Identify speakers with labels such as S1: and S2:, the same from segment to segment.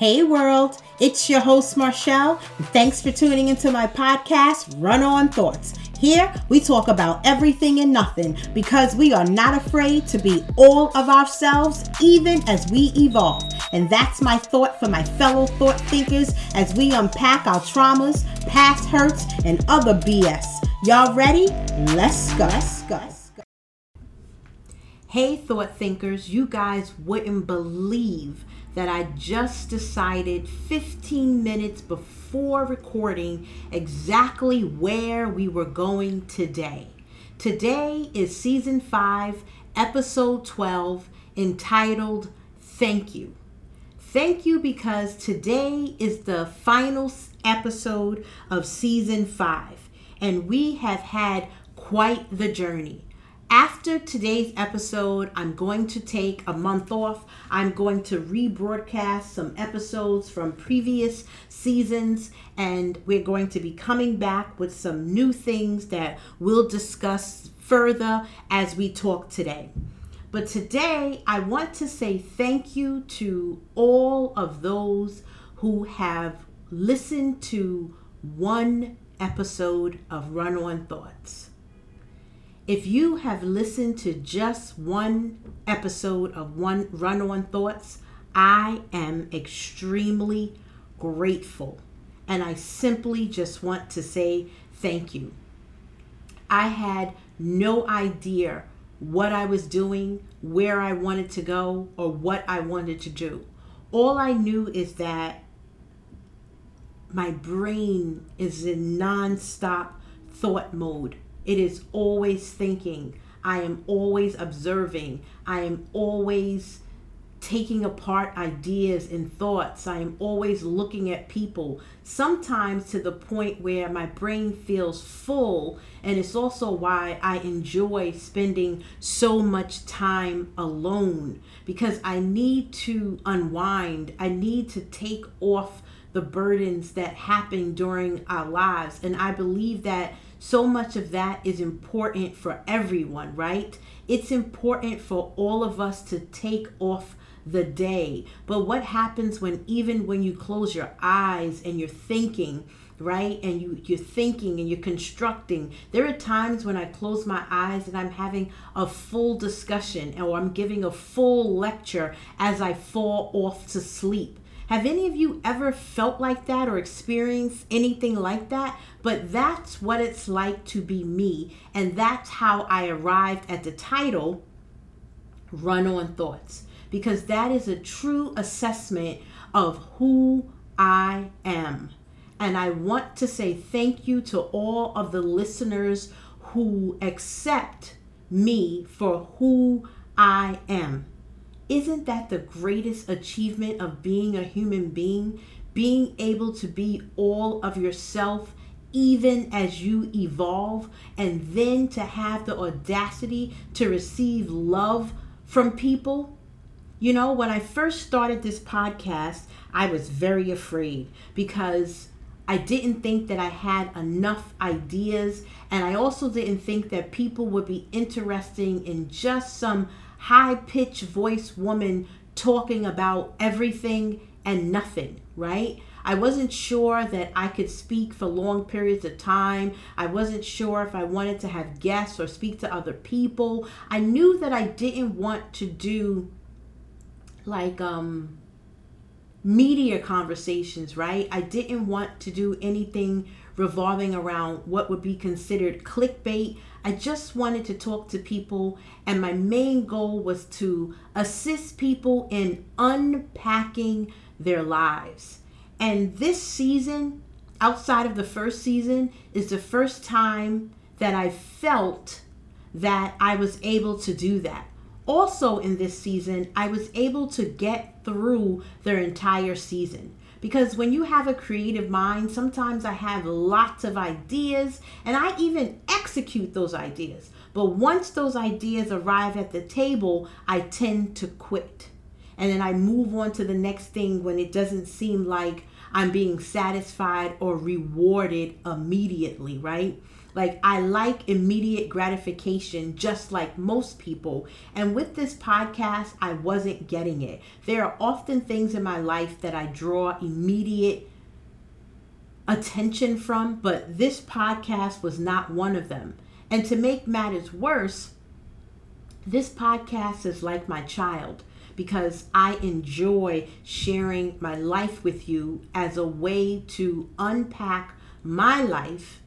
S1: Hey world, it's your host Marshall. Thanks for tuning into my podcast, Run On Thoughts. Here we talk about everything and nothing because we are not afraid to be all of ourselves even as we evolve. And that's my thought for my fellow thought thinkers as we unpack our traumas, past hurts, and other BS. Y'all ready? Let's go. Let's go. Hey, thought thinkers, you guys wouldn't believe that I just decided 15 minutes before recording exactly where we were going today. Today is season 5, episode 12, entitled Thank You. Thank you because today is the final episode of season 5, and we have had quite the journey. After today's episode, I'm going to take a month off. I'm going to rebroadcast some episodes from previous seasons, and we're going to be coming back with some new things that we'll discuss further as we talk today. But today, I want to say thank you to all of those who have listened to one episode of Run On Thoughts. If you have listened to just one episode of one Run On Thoughts, I am extremely grateful. And I simply just want to say thank you. I had no idea what I was doing, where I wanted to go, or what I wanted to do. All I knew is that my brain is in non-stop thought mode it is always thinking. I am always observing. I am always taking apart ideas and thoughts. I am always looking at people, sometimes to the point where my brain feels full. And it's also why I enjoy spending so much time alone because I need to unwind. I need to take off the burdens that happen during our lives. And I believe that so much of that is important for everyone, right? It's important for all of us to take off the day. But what happens when even when you close your eyes and you're thinking, right? And you you're thinking and you're constructing. There are times when I close my eyes and I'm having a full discussion or I'm giving a full lecture as I fall off to sleep. Have any of you ever felt like that or experienced anything like that? But that's what it's like to be me. And that's how I arrived at the title Run On Thoughts, because that is a true assessment of who I am. And I want to say thank you to all of the listeners who accept me for who I am. Isn't that the greatest achievement of being a human being? Being able to be all of yourself even as you evolve, and then to have the audacity to receive love from people. You know, when I first started this podcast, I was very afraid because I didn't think that I had enough ideas, and I also didn't think that people would be interested in just some high pitched voice woman talking about everything and nothing, right? I wasn't sure that I could speak for long periods of time. I wasn't sure if I wanted to have guests or speak to other people. I knew that I didn't want to do like um media conversations, right? I didn't want to do anything revolving around what would be considered clickbait. I just wanted to talk to people, and my main goal was to assist people in unpacking their lives. And this season, outside of the first season, is the first time that I felt that I was able to do that. Also, in this season, I was able to get through their entire season because when you have a creative mind, sometimes I have lots of ideas and I even execute those ideas. But once those ideas arrive at the table, I tend to quit. And then I move on to the next thing when it doesn't seem like I'm being satisfied or rewarded immediately, right? Like, I like immediate gratification just like most people. And with this podcast, I wasn't getting it. There are often things in my life that I draw immediate attention from, but this podcast was not one of them. And to make matters worse, this podcast is like my child because I enjoy sharing my life with you as a way to unpack my life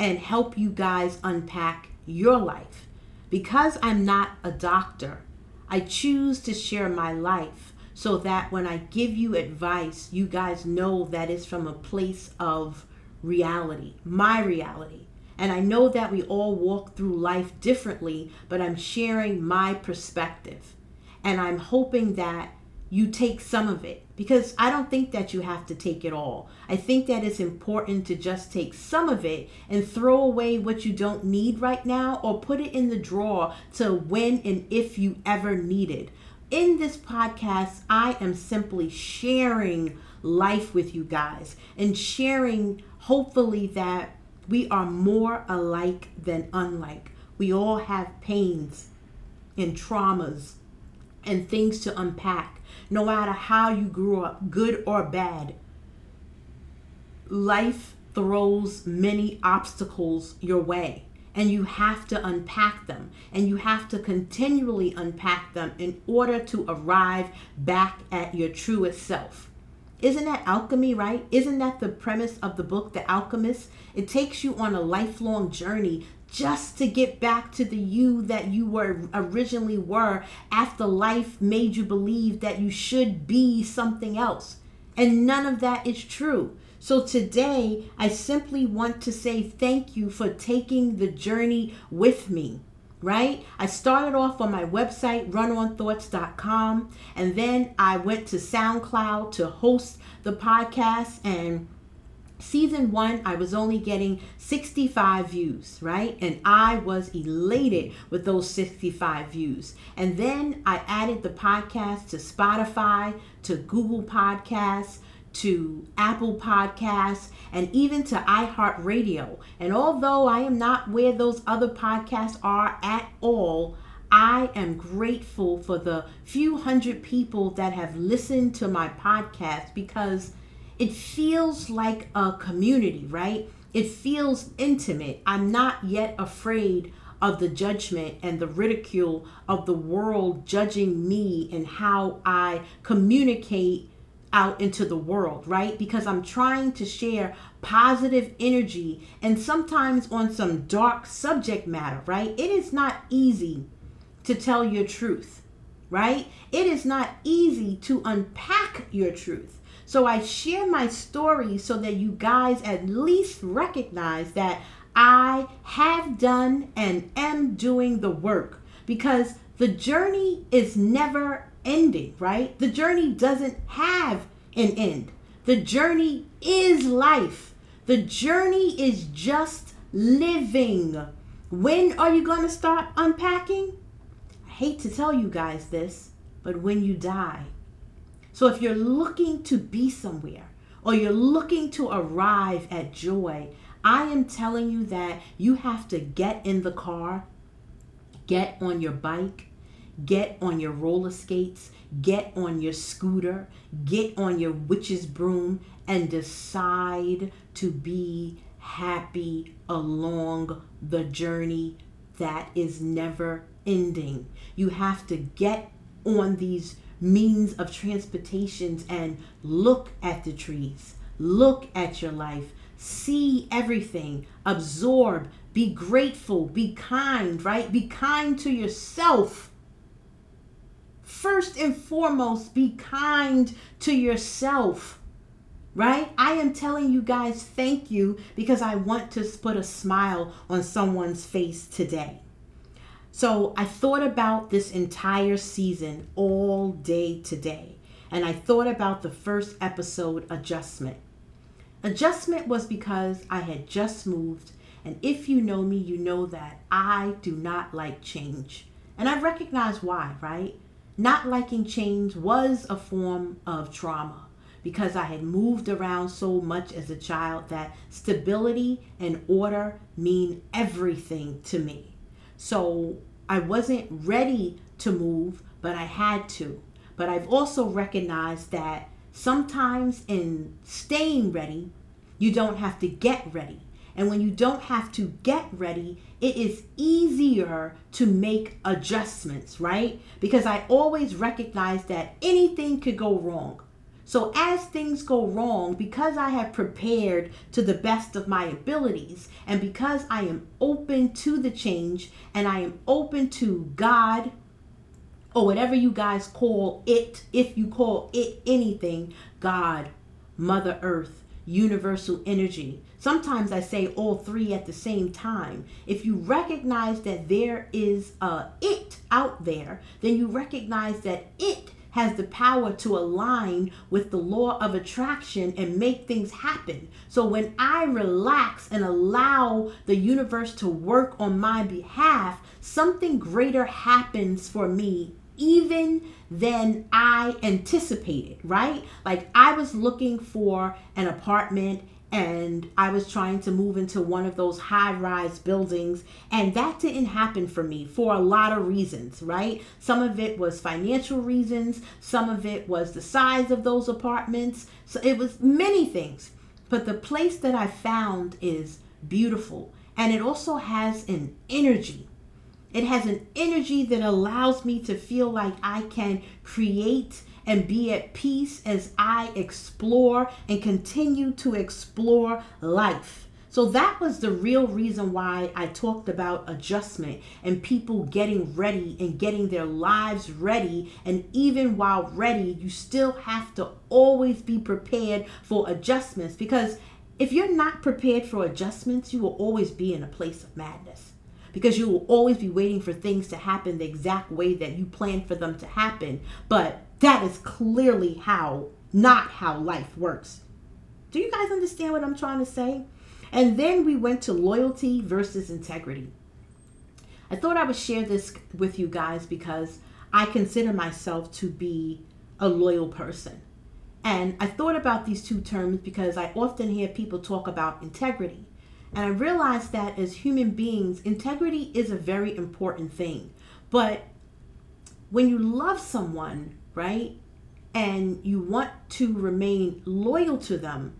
S1: and help you guys unpack your life. Because I'm not a doctor, I choose to share my life so that when I give you advice, you guys know that it's from a place of reality, my reality. And I know that we all walk through life differently, but I'm sharing my perspective. And I'm hoping that you take some of it because I don't think that you have to take it all. I think that it's important to just take some of it and throw away what you don't need right now or put it in the drawer to when and if you ever need it. In this podcast, I am simply sharing life with you guys and sharing, hopefully, that we are more alike than unlike. We all have pains and traumas and things to unpack. No matter how you grew up, good or bad, life throws many obstacles your way. And you have to unpack them. And you have to continually unpack them in order to arrive back at your truest self. Isn't that alchemy, right? Isn't that the premise of the book, The Alchemist? It takes you on a lifelong journey just to get back to the you that you were originally were after life made you believe that you should be something else. And none of that is true. So today, I simply want to say thank you for taking the journey with me right? I started off on my website, runonthoughts.com, and then I went to SoundCloud to host the podcast. And season one, I was only getting 65 views, right? And I was elated with those 65 views. And then I added the podcast to Spotify, to Google Podcasts to Apple Podcasts, and even to iHeartRadio. And although I am not where those other podcasts are at all, I am grateful for the few hundred people that have listened to my podcast because it feels like a community, right? It feels intimate. I'm not yet afraid of the judgment and the ridicule of the world judging me and how I communicate out into the world, right? Because I'm trying to share positive energy and sometimes on some dark subject matter, right? It is not easy to tell your truth, right? It is not easy to unpack your truth. So I share my story so that you guys at least recognize that I have done and am doing the work because the journey is never ending, right? The journey doesn't have an end. The journey is life. The journey is just living. When are you going to start unpacking? I hate to tell you guys this, but when you die. So if you're looking to be somewhere or you're looking to arrive at joy, I am telling you that you have to get in the car, get on your bike, get on your roller skates, get on your scooter, get on your witch's broom, and decide to be happy along the journey that is never ending. You have to get on these means of transportations and look at the trees, look at your life, see everything, absorb, be grateful, be kind, right? Be kind to yourself first and foremost, be kind to yourself. Right? I am telling you guys thank you because I want to put a smile on someone's face today. So I thought about this entire season all day today. And I thought about the first episode, Adjustment. Adjustment was because I had just moved. And if you know me, you know that I do not like change. And I recognize why, right? Not liking change was a form of trauma. because I had moved around so much as a child that stability and order mean everything to me. So I wasn't ready to move, but I had to. But I've also recognized that sometimes in staying ready, you don't have to get ready. And when you don't have to get ready, it is easier to make adjustments, right? Because I always recognize that anything could go wrong. So, as things go wrong, because I have prepared to the best of my abilities, and because I am open to the change and I am open to God, or whatever you guys call it, if you call it anything, God, Mother Earth, universal energy. Sometimes I say all three at the same time. If you recognize that there is a it out there, then you recognize that it has the power to align with the law of attraction and make things happen. So when I relax and allow the universe to work on my behalf, something greater happens for me even than I anticipated, right? Like I was looking for an apartment and I was trying to move into one of those high rise buildings. And that didn't happen for me for a lot of reasons, right? Some of it was financial reasons, some of it was the size of those apartments. So it was many things. But the place that I found is beautiful and it also has an energy. It has an energy that allows me to feel like I can create and be at peace as I explore and continue to explore life. So that was the real reason why I talked about adjustment and people getting ready and getting their lives ready. And even while ready, you still have to always be prepared for adjustments because if you're not prepared for adjustments, you will always be in a place of madness because you will always be waiting for things to happen the exact way that you planned for them to happen. But that is clearly how, not how life works. Do you guys understand what I'm trying to say? And then we went to loyalty versus integrity. I thought I would share this with you guys because I consider myself to be a loyal person. And I thought about these two terms because I often hear people talk about integrity. And I realized that as human beings, integrity is a very important thing. But when you love someone, right, and you want to remain loyal to them,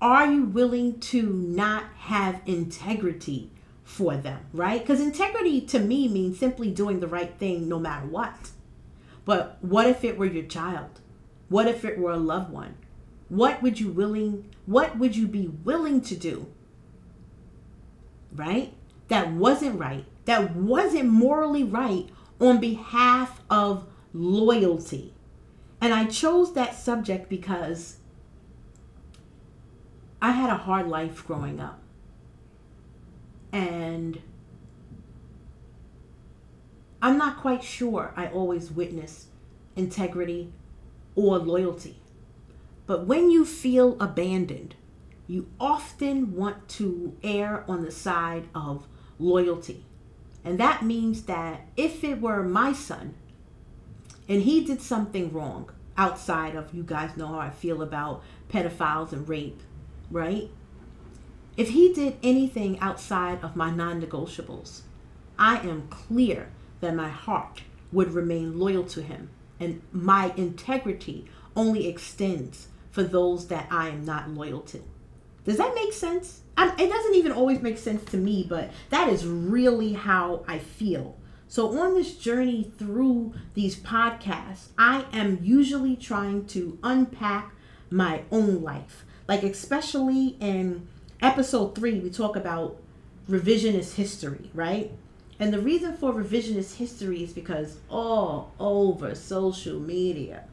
S1: are you willing to not have integrity for them, right? Because integrity to me means simply doing the right thing no matter what. But what if it were your child? What if it were a loved one? What would you willing what would you be willing to do right? That wasn't right, that wasn't morally right on behalf of loyalty. And I chose that subject because I had a hard life growing up. And I'm not quite sure I always witnessed integrity or loyalty. But when you feel abandoned, you often want to err on the side of loyalty. And that means that if it were my son and he did something wrong outside of, you guys know how I feel about pedophiles and rape, right? If he did anything outside of my non negotiables, I am clear that my heart would remain loyal to him and my integrity only extends for those that I am not loyal to. Does that make sense? I, it doesn't even always make sense to me, but that is really how I feel. So, on this journey through these podcasts, I am usually trying to unpack my own life. Like, especially in episode three, we talk about revisionist history, right? And the reason for revisionist history is because all over social media,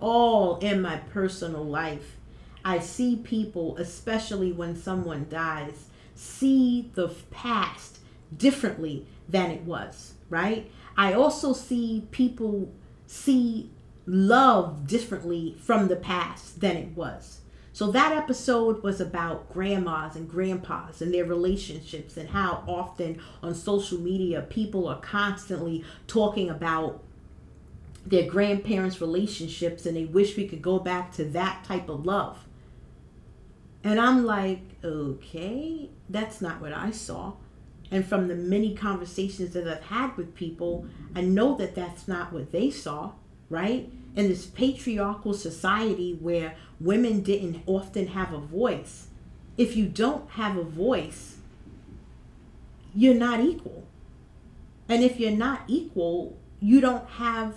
S1: all in my personal life, I see people, especially when someone dies, see the past differently than it was, right? I also see people see love differently from the past than it was. So that episode was about grandmas and grandpas and their relationships and how often on social media people are constantly talking about their grandparents' relationships and they wish we could go back to that type of love. And I'm like, okay, that's not what I saw. And from the many conversations that I've had with people, I know that that's not what they saw, right? In this patriarchal society where women didn't often have a voice, if you don't have a voice, you're not equal. And if you're not equal, you don't have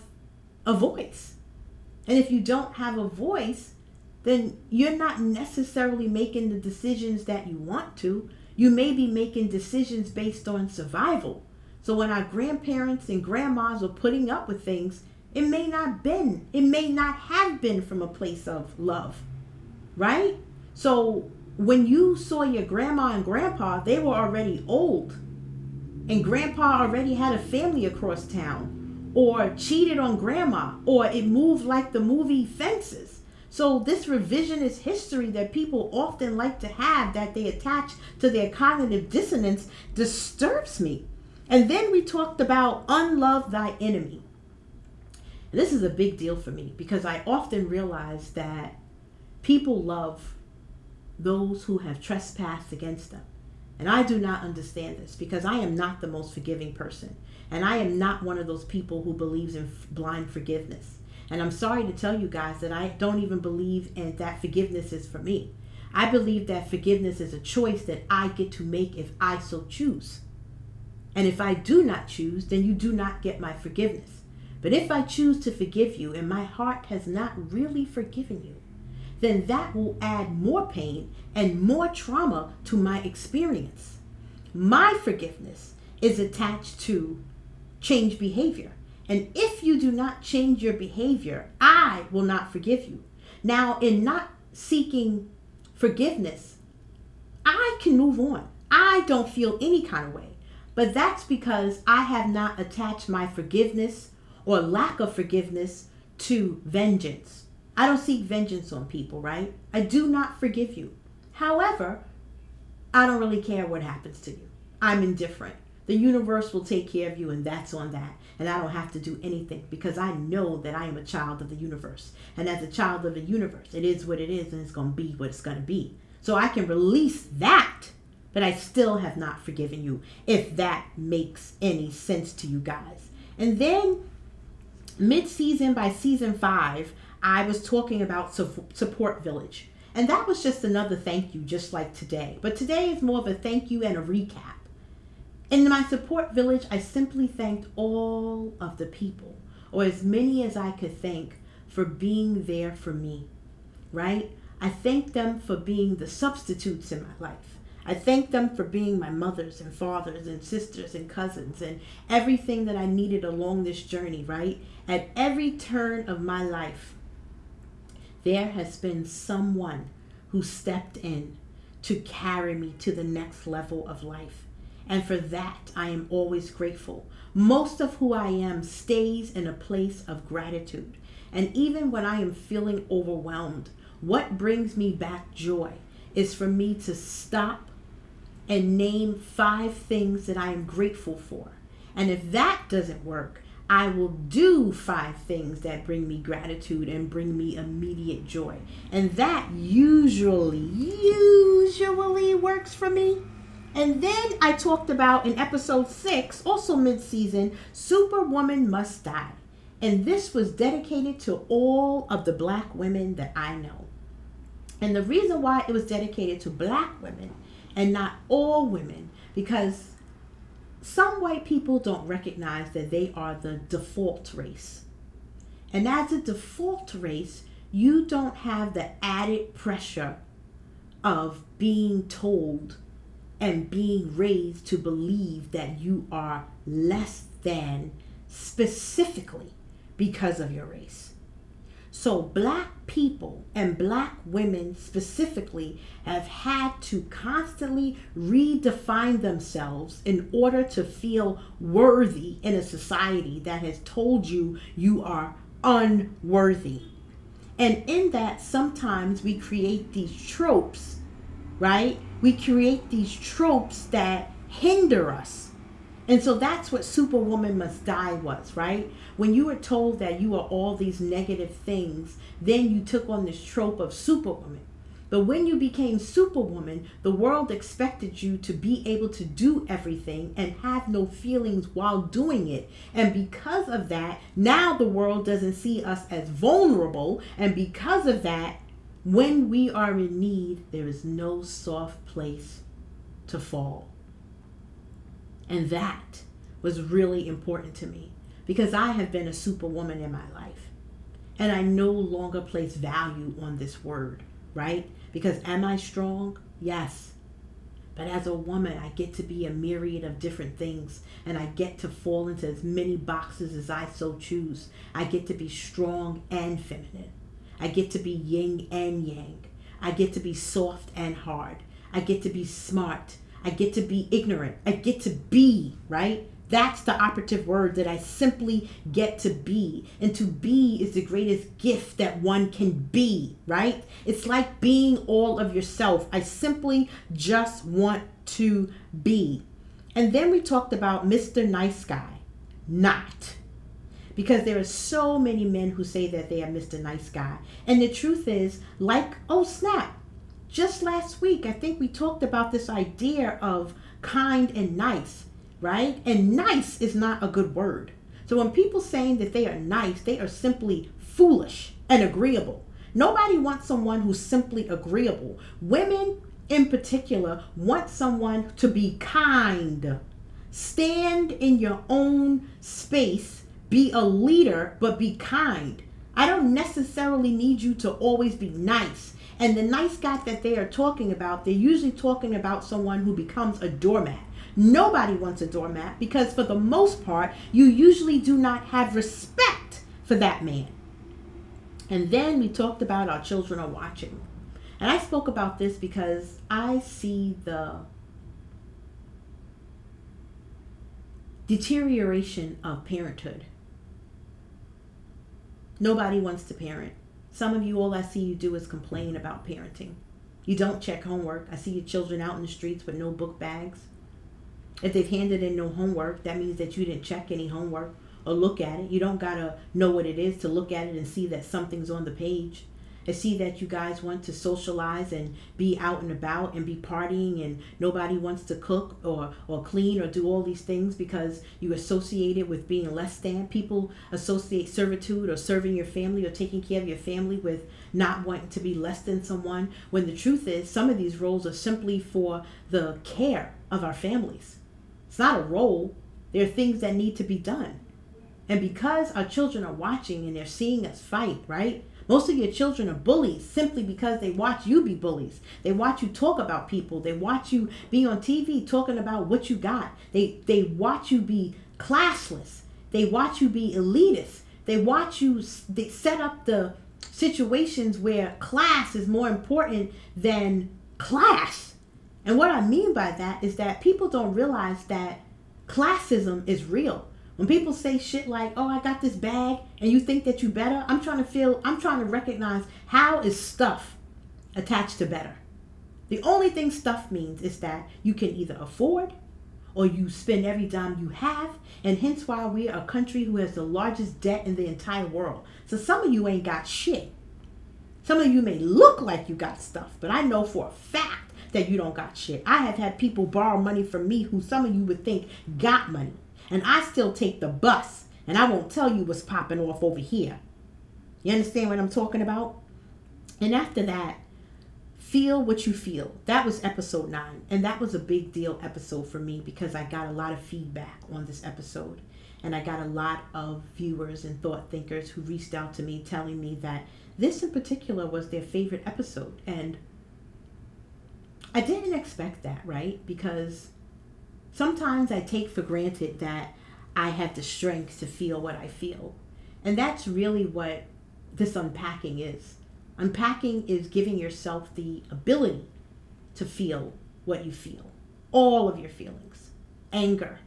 S1: a voice. And if you don't have a voice, then you're not necessarily making the decisions that you want to. You may be making decisions based on survival. So when our grandparents and grandmas were putting up with things, it may not been, it may not have been from a place of love. Right? So when you saw your grandma and grandpa, they were already old. And grandpa already had a family across town, or cheated on grandma, or it moved like the movie Fences. So, this revisionist history that people often like to have that they attach to their cognitive dissonance disturbs me. And then we talked about unlove thy enemy. This is a big deal for me because I often realize that people love those who have trespassed against them. And I do not understand this because I am not the most forgiving person. And I am not one of those people who believes in blind forgiveness. And I'm sorry to tell you guys that I don't even believe in that forgiveness is for me. I believe that forgiveness is a choice that I get to make if I so choose. And if I do not choose, then you do not get my forgiveness. But if I choose to forgive you and my heart has not really forgiven you, then that will add more pain and more trauma to my experience. My forgiveness is attached to change behavior. And if you do not change your behavior, I will not forgive you. Now, in not seeking forgiveness, I can move on. I don't feel any kind of way. But that's because I have not attached my forgiveness or lack of forgiveness to vengeance. I don't seek vengeance on people, right? I do not forgive you. However, I don't really care what happens to you. I'm indifferent. The universe will take care of you, and that's on that. And I don't have to do anything because I know that I am a child of the universe. And as a child of the universe, it is what it is, and it's going to be what it's going to be. So I can release that, but I still have not forgiven you, if that makes any sense to you guys. And then, mid season by season five, I was talking about support village. And that was just another thank you, just like today. But today is more of a thank you and a recap. In my support village, I simply thanked all of the people, or as many as I could thank, for being there for me, right? I thanked them for being the substitutes in my life. I thanked them for being my mothers and fathers and sisters and cousins and everything that I needed along this journey, right? At every turn of my life, there has been someone who stepped in to carry me to the next level of life. And for that, I am always grateful. Most of who I am stays in a place of gratitude. And even when I am feeling overwhelmed, what brings me back joy is for me to stop and name five things that I am grateful for. And if that doesn't work, I will do five things that bring me gratitude and bring me immediate joy. And that usually, usually works for me. And then I talked about in episode six, also mid season, Superwoman Must Die. And this was dedicated to all of the black women that I know. And the reason why it was dedicated to black women and not all women, because some white people don't recognize that they are the default race. And as a default race, you don't have the added pressure of being told and being raised to believe that you are less than specifically because of your race. So, black people and black women specifically have had to constantly redefine themselves in order to feel worthy in a society that has told you you are unworthy. And in that, sometimes we create these tropes, right? We create these tropes that hinder us And so that's what Superwoman Must Die was, right? When you were told that you are all these negative things, then you took on this trope of Superwoman. But when you became Superwoman, the world expected you to be able to do everything and have no feelings while doing it. And because of that, now the world doesn't see us as vulnerable. And because of that, when we are in need, there is no soft place to fall. And that was really important to me because I have been a superwoman in my life. And I no longer place value on this word, right? Because am I strong? Yes. But as a woman, I get to be a myriad of different things and I get to fall into as many boxes as I so choose. I get to be strong and feminine. I get to be yin and yang. I get to be soft and hard. I get to be smart. I get to be ignorant. I get to be, right? That's the operative word that I simply get to be. And to be is the greatest gift that one can be, right? It's like being all of yourself. I simply just want to be. And then we talked about Mr. Nice Guy. Not. Because there are so many men who say that they are Mr. Nice Guy. And the truth is, like, oh snap, just last week, I think we talked about this idea of kind and nice right? And nice is not a good word. So when people saying that they are nice, they are simply foolish and agreeable. Nobody wants someone who's simply agreeable. Women in particular want someone to be kind. Stand in your own space, be a leader, but be kind. I don't necessarily need you to always be nice. And the nice guy that they are talking about, they're usually talking about someone who becomes a doormat. Nobody wants a doormat because, for the most part, you usually do not have respect for that man. And then we talked about our children are watching. And I spoke about this because I see the deterioration of parenthood. Nobody wants to parent. Some of you, all I see you do is complain about parenting. You don't check homework. I see your children out in the streets with no book bags. If they've handed in no homework, that means that you didn't check any homework or look at it. You don't got to know what it is to look at it and see that something's on the page. I see that you guys want to socialize and be out and about and be partying and nobody wants to cook or, or clean or do all these things because you associate it with being less than. People associate servitude or serving your family or taking care of your family with not wanting to be less than someone when the truth is some of these roles are simply for the care of our families. It's not a role. There are things that need to be done. And because our children are watching and they're seeing us fight, right? Most of your children are bullies simply because they watch you be bullies. They watch you talk about people. They watch you be on TV talking about what you got. They they watch you be classless. They watch you be elitist. They watch you they set up the situations where class is more important than class. And what I mean by that is that people don't realize that classism is real. When people say shit like, "Oh, I got this bag," and you think that you better, I'm trying to feel, I'm trying to recognize how is stuff attached to better. The only thing stuff means is that you can either afford or you spend every dime you have, and hence why we are a country who has the largest debt in the entire world. So some of you ain't got shit. Some of you may look like you got stuff, but I know for a fact that you don't got shit. I have had people borrow money from me who some of you would think got money. And I still take the bus. And I won't tell you what's popping off over here. You understand what I'm talking about? And after that, feel what you feel. That was episode nine. And that was a big deal episode for me because I got a lot of feedback on this episode. And I got a lot of viewers and thought thinkers who reached out to me telling me that this in particular was their favorite episode. And I didn't expect that, right? Because sometimes I take for granted that I have the strength to feel what I feel. And that's really what this unpacking is. Unpacking is giving yourself the ability to feel what you feel, all of your feelings anger,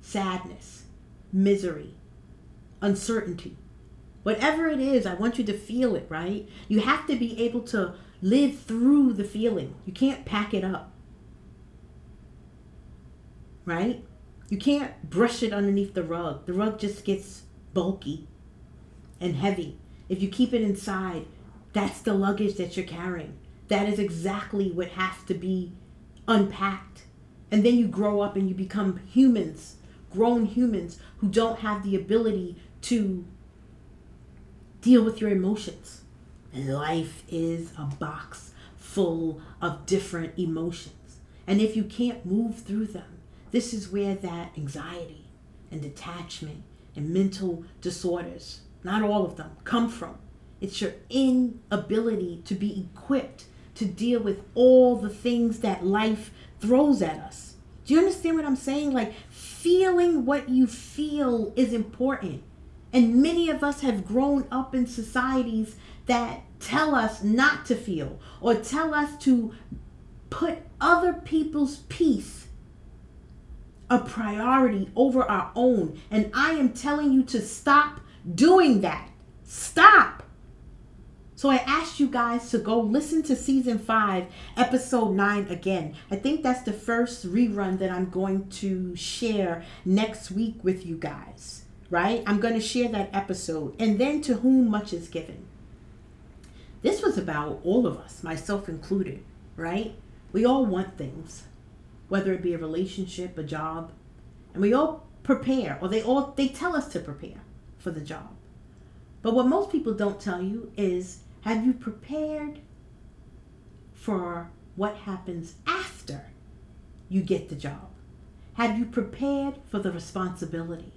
S1: sadness, misery, uncertainty. Whatever it is, I want you to feel it, right? You have to be able to Live through the feeling. You can't pack it up. Right? You can't brush it underneath the rug. The rug just gets bulky and heavy. If you keep it inside, that's the luggage that you're carrying. That is exactly what has to be unpacked. And then you grow up and you become humans, grown humans who don't have the ability to deal with your emotions. Life is a box full of different emotions. And if you can't move through them, this is where that anxiety and detachment and mental disorders, not all of them, come from. It's your inability to be equipped to deal with all the things that life throws at us. Do you understand what I'm saying? Like, feeling what you feel is important. And many of us have grown up in societies that tell us not to feel or tell us to put other people's peace a priority over our own. And I am telling you to stop doing that. Stop. So I asked you guys to go listen to season five, episode nine again. I think that's the first rerun that I'm going to share next week with you guys, right? I'm going to share that episode. And then to whom much is given. This was about all of us, myself included, right? We all want things, whether it be a relationship, a job, and we all prepare, or they all they tell us to prepare for the job. But what most people don't tell you is have you prepared for what happens after you get the job? Have you prepared for the responsibility?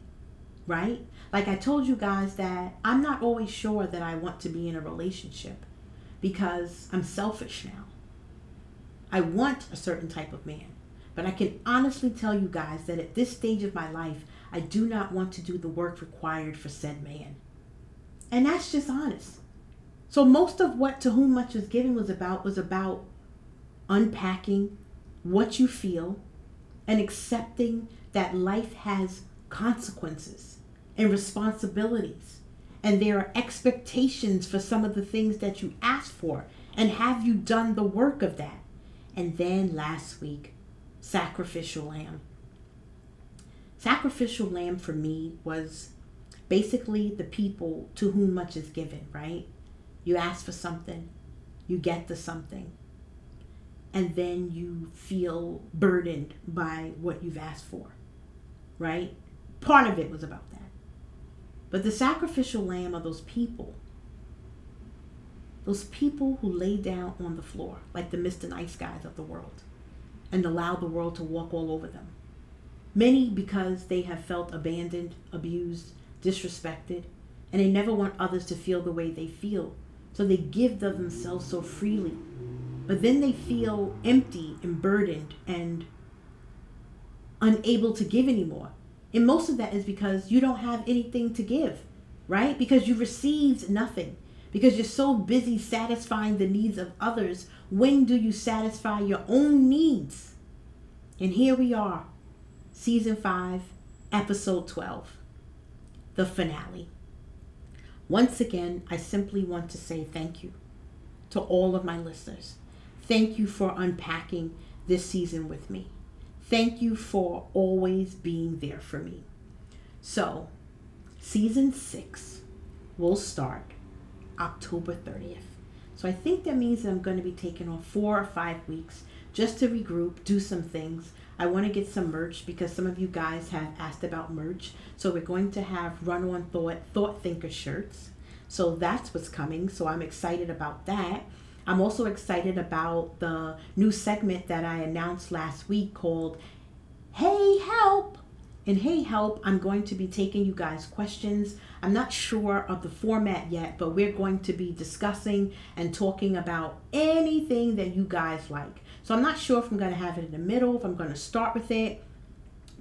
S1: Right? Like I told you guys that I'm not always sure that I want to be in a relationship because I'm selfish now. I want a certain type of man. But I can honestly tell you guys that at this stage of my life, I do not want to do the work required for said man. And that's just honest. So most of what To Whom Much Was Given was about was about unpacking what you feel and accepting that life has consequences and responsibilities. And there are expectations for some of the things that you asked for. And have you done the work of that? And then last week, sacrificial lamb. Sacrificial lamb for me was basically the people to whom much is given, right? You ask for something, you get the something, and then you feel burdened by what you've asked for, right? Part of it was about that. But the sacrificial lamb are those people, those people who lay down on the floor, like the Mr. Nice Guys of the world, and allow the world to walk all over them. Many because they have felt abandoned, abused, disrespected, and they never want others to feel the way they feel so they give of themselves so freely. But then they feel empty and burdened and unable to give anymore. And most of that is because you don't have anything to give, right? Because you received nothing. Because you're so busy satisfying the needs of others. When do you satisfy your own needs? And here we are, season 5, episode 12, the finale. Once again, I simply want to say thank you to all of my listeners. Thank you for unpacking this season with me. Thank you for always being there for me. So, season six will start October 30th. So, I think that means that I'm going to be taking off four or five weeks just to regroup, do some things, I want to get some merch because some of you guys have asked about merch. So we're going to have Run On Thought Thought Thinker shirts. So that's what's coming. So I'm excited about that. I'm also excited about the new segment that I announced last week called Hey Help. And Hey Help, I'm going to be taking you guys questions. I'm not sure of the format yet, but we're going to be discussing and talking about anything that you guys like. So I'm not sure if I'm going to have it in the middle, if I'm going to start with it.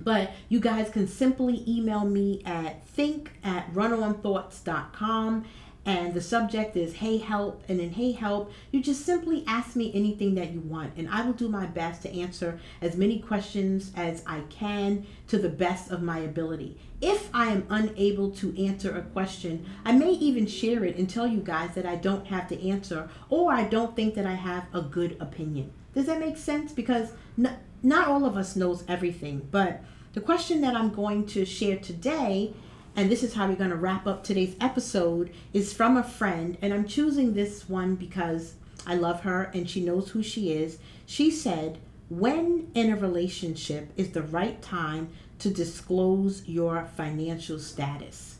S1: But you guys can simply email me at think at runonthoughts.com and the subject is hey help and then hey help. You just simply ask me anything that you want and i will do my best to answer as many questions as i can to the best of my ability. If i am unable to answer a question i may even share it and tell you guys that i don't have the answer or i don't think that i have a good opinion. Does that make sense? Because not all of us knows everything, but The question that I'm going to share today, and this is how we're going to wrap up today's episode, is from a friend. And I'm choosing this one because I love her and she knows who she is. She said, When in a relationship is the right time to disclose your financial status?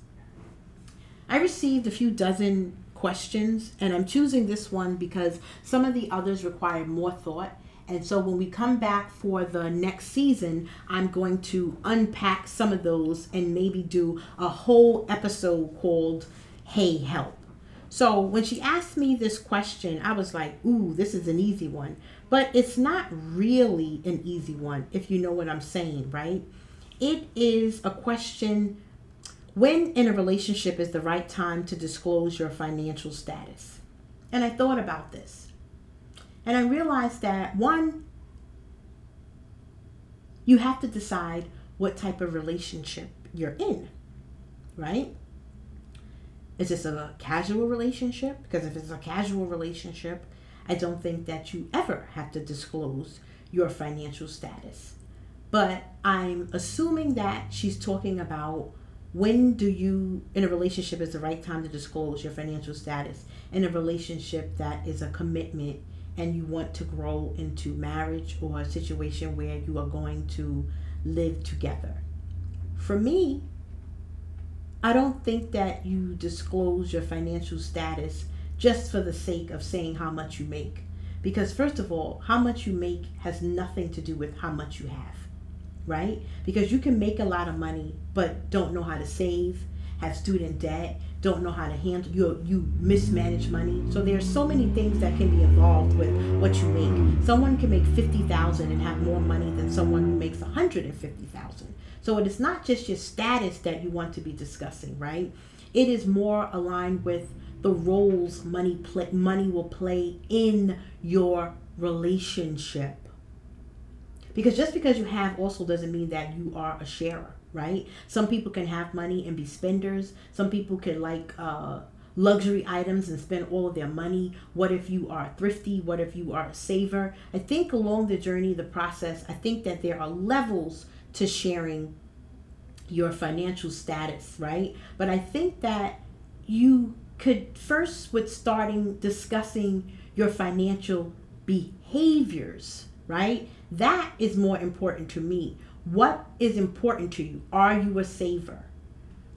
S1: I received a few dozen questions, and I'm choosing this one because some of the others require more thought. And so when we come back for the next season, I'm going to unpack some of those and maybe do a whole episode called Hey Help. So when she asked me this question, I was like, ooh, this is an easy one. But it's not really an easy one, if you know what I'm saying, right? It is a question when in a relationship is the right time to disclose your financial status? And I thought about this. And I realized that one, you have to decide what type of relationship you're in, right? Is this a casual relationship? Because if it's a casual relationship, I don't think that you ever have to disclose your financial status. But I'm assuming that she's talking about when do you in a relationship is the right time to disclose your financial status in a relationship that is a commitment and you want to grow into marriage or a situation where you are going to live together. For me i don't think that you disclose your financial status just for the sake of saying how much you make. Because first of all how much you make has nothing to do with how much you have right? Because you can make a lot of money but don't know how to save, have student debt, don't know how to handle you you mismanage money. So there's so many things that can be involved with what you make. Someone can make 50,000 and have more money than someone who makes 150,000. So it is not just your status that you want to be discussing, right? It is more aligned with the roles money play, money will play in your relationship because just because you have also doesn't mean that you are a sharer, right? Some people can have money and be spenders. Some people can like uh, luxury items and spend all of their money. What if you are thrifty? What if you are a saver? I think along the journey, the process, I think that there are levels to sharing your financial status, right? But I think that you could first with starting discussing your financial behaviors, right? That is more important to me. What is important to you? Are you a saver?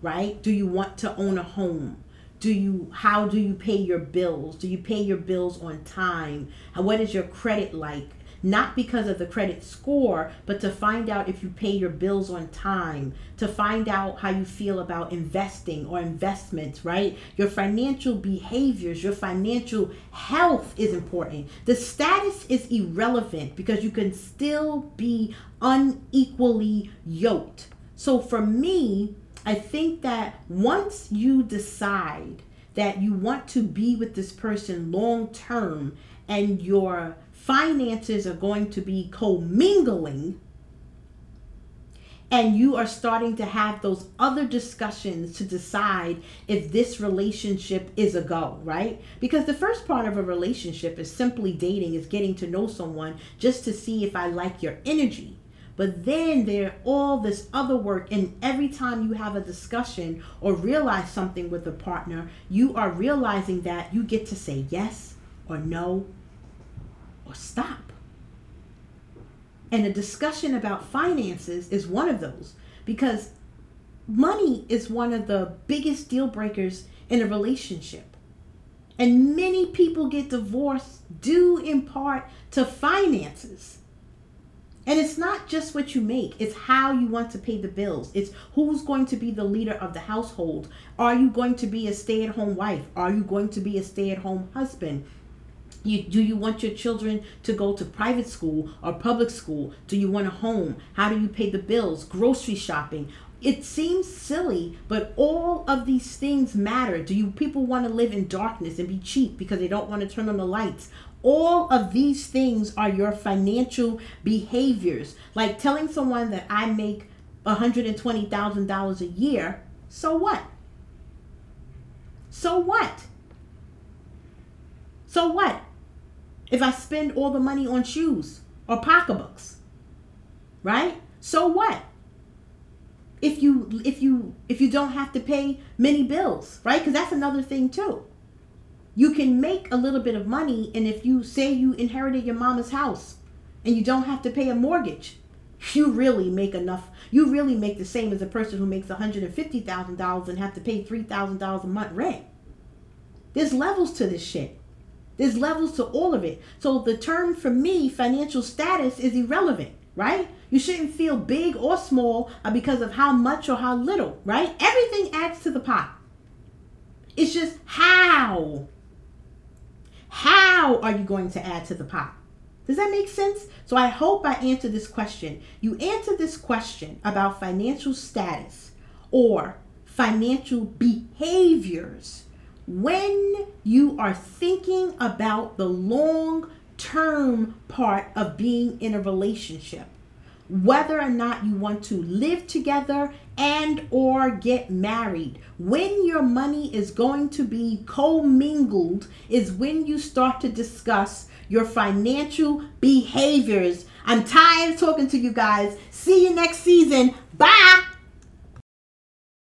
S1: Right? Do you want to own a home? Do you how do you pay your bills? Do you pay your bills on time? What is your credit like? Not because of the credit score, but to find out if you pay your bills on time, to find out how you feel about investing or investments, right? Your financial behaviors, your financial health is important. The status is irrelevant because you can still be unequally yoked. So for me, I think that once you decide that you want to be with this person long term and your finances are going to be commingling and you are starting to have those other discussions to decide if this relationship is a go, right? Because the first part of a relationship is simply dating, is getting to know someone just to see if I like your energy. But then there all this other work, and every time you have a discussion or realize something with a partner, you are realizing that you get to say yes or no or stop. And a discussion about finances is one of those because money is one of the biggest deal breakers in a relationship. And many people get divorced due in part to finances. And it's not just what you make, it's how you want to pay the bills. It's who's going to be the leader of the household. Are you going to be a stay at home wife? Are you going to be a stay at home husband? You, do you want your children to go to private school or public school? Do you want a home? How do you pay the bills? Grocery shopping. It seems silly, but all of these things matter. Do you people want to live in darkness and be cheap because they don't want to turn on the lights? All of these things are your financial behaviors. Like telling someone that I make $120,000 a year, so what? So what? So what? If I spend all the money on shoes or pocketbooks? Right? So what? if you if you if you don't have to pay many bills, right? Because that's another thing too. You can make a little bit of money, and if you say you inherited your mama's house and you don't have to pay a mortgage, you really make enough. You really make the same as a person who makes $150,000 and have to pay $3,000 a month rent. There's levels to this shit. There's levels to all of it. So the term for me, financial status, is irrelevant, right? You shouldn't feel big or small because of how much or how little, right? Everything adds to the pot. It's just how. How are you going to add to the pot? Does that make sense? So I hope I answered this question. You answer this question about financial status or financial behaviors when you are thinking about the long term part of being in a relationship whether or not you want to live together and or get married when your money is going to be commingled is when you start to discuss your financial behaviors. I'm tired of talking to you guys. See you next season. Bye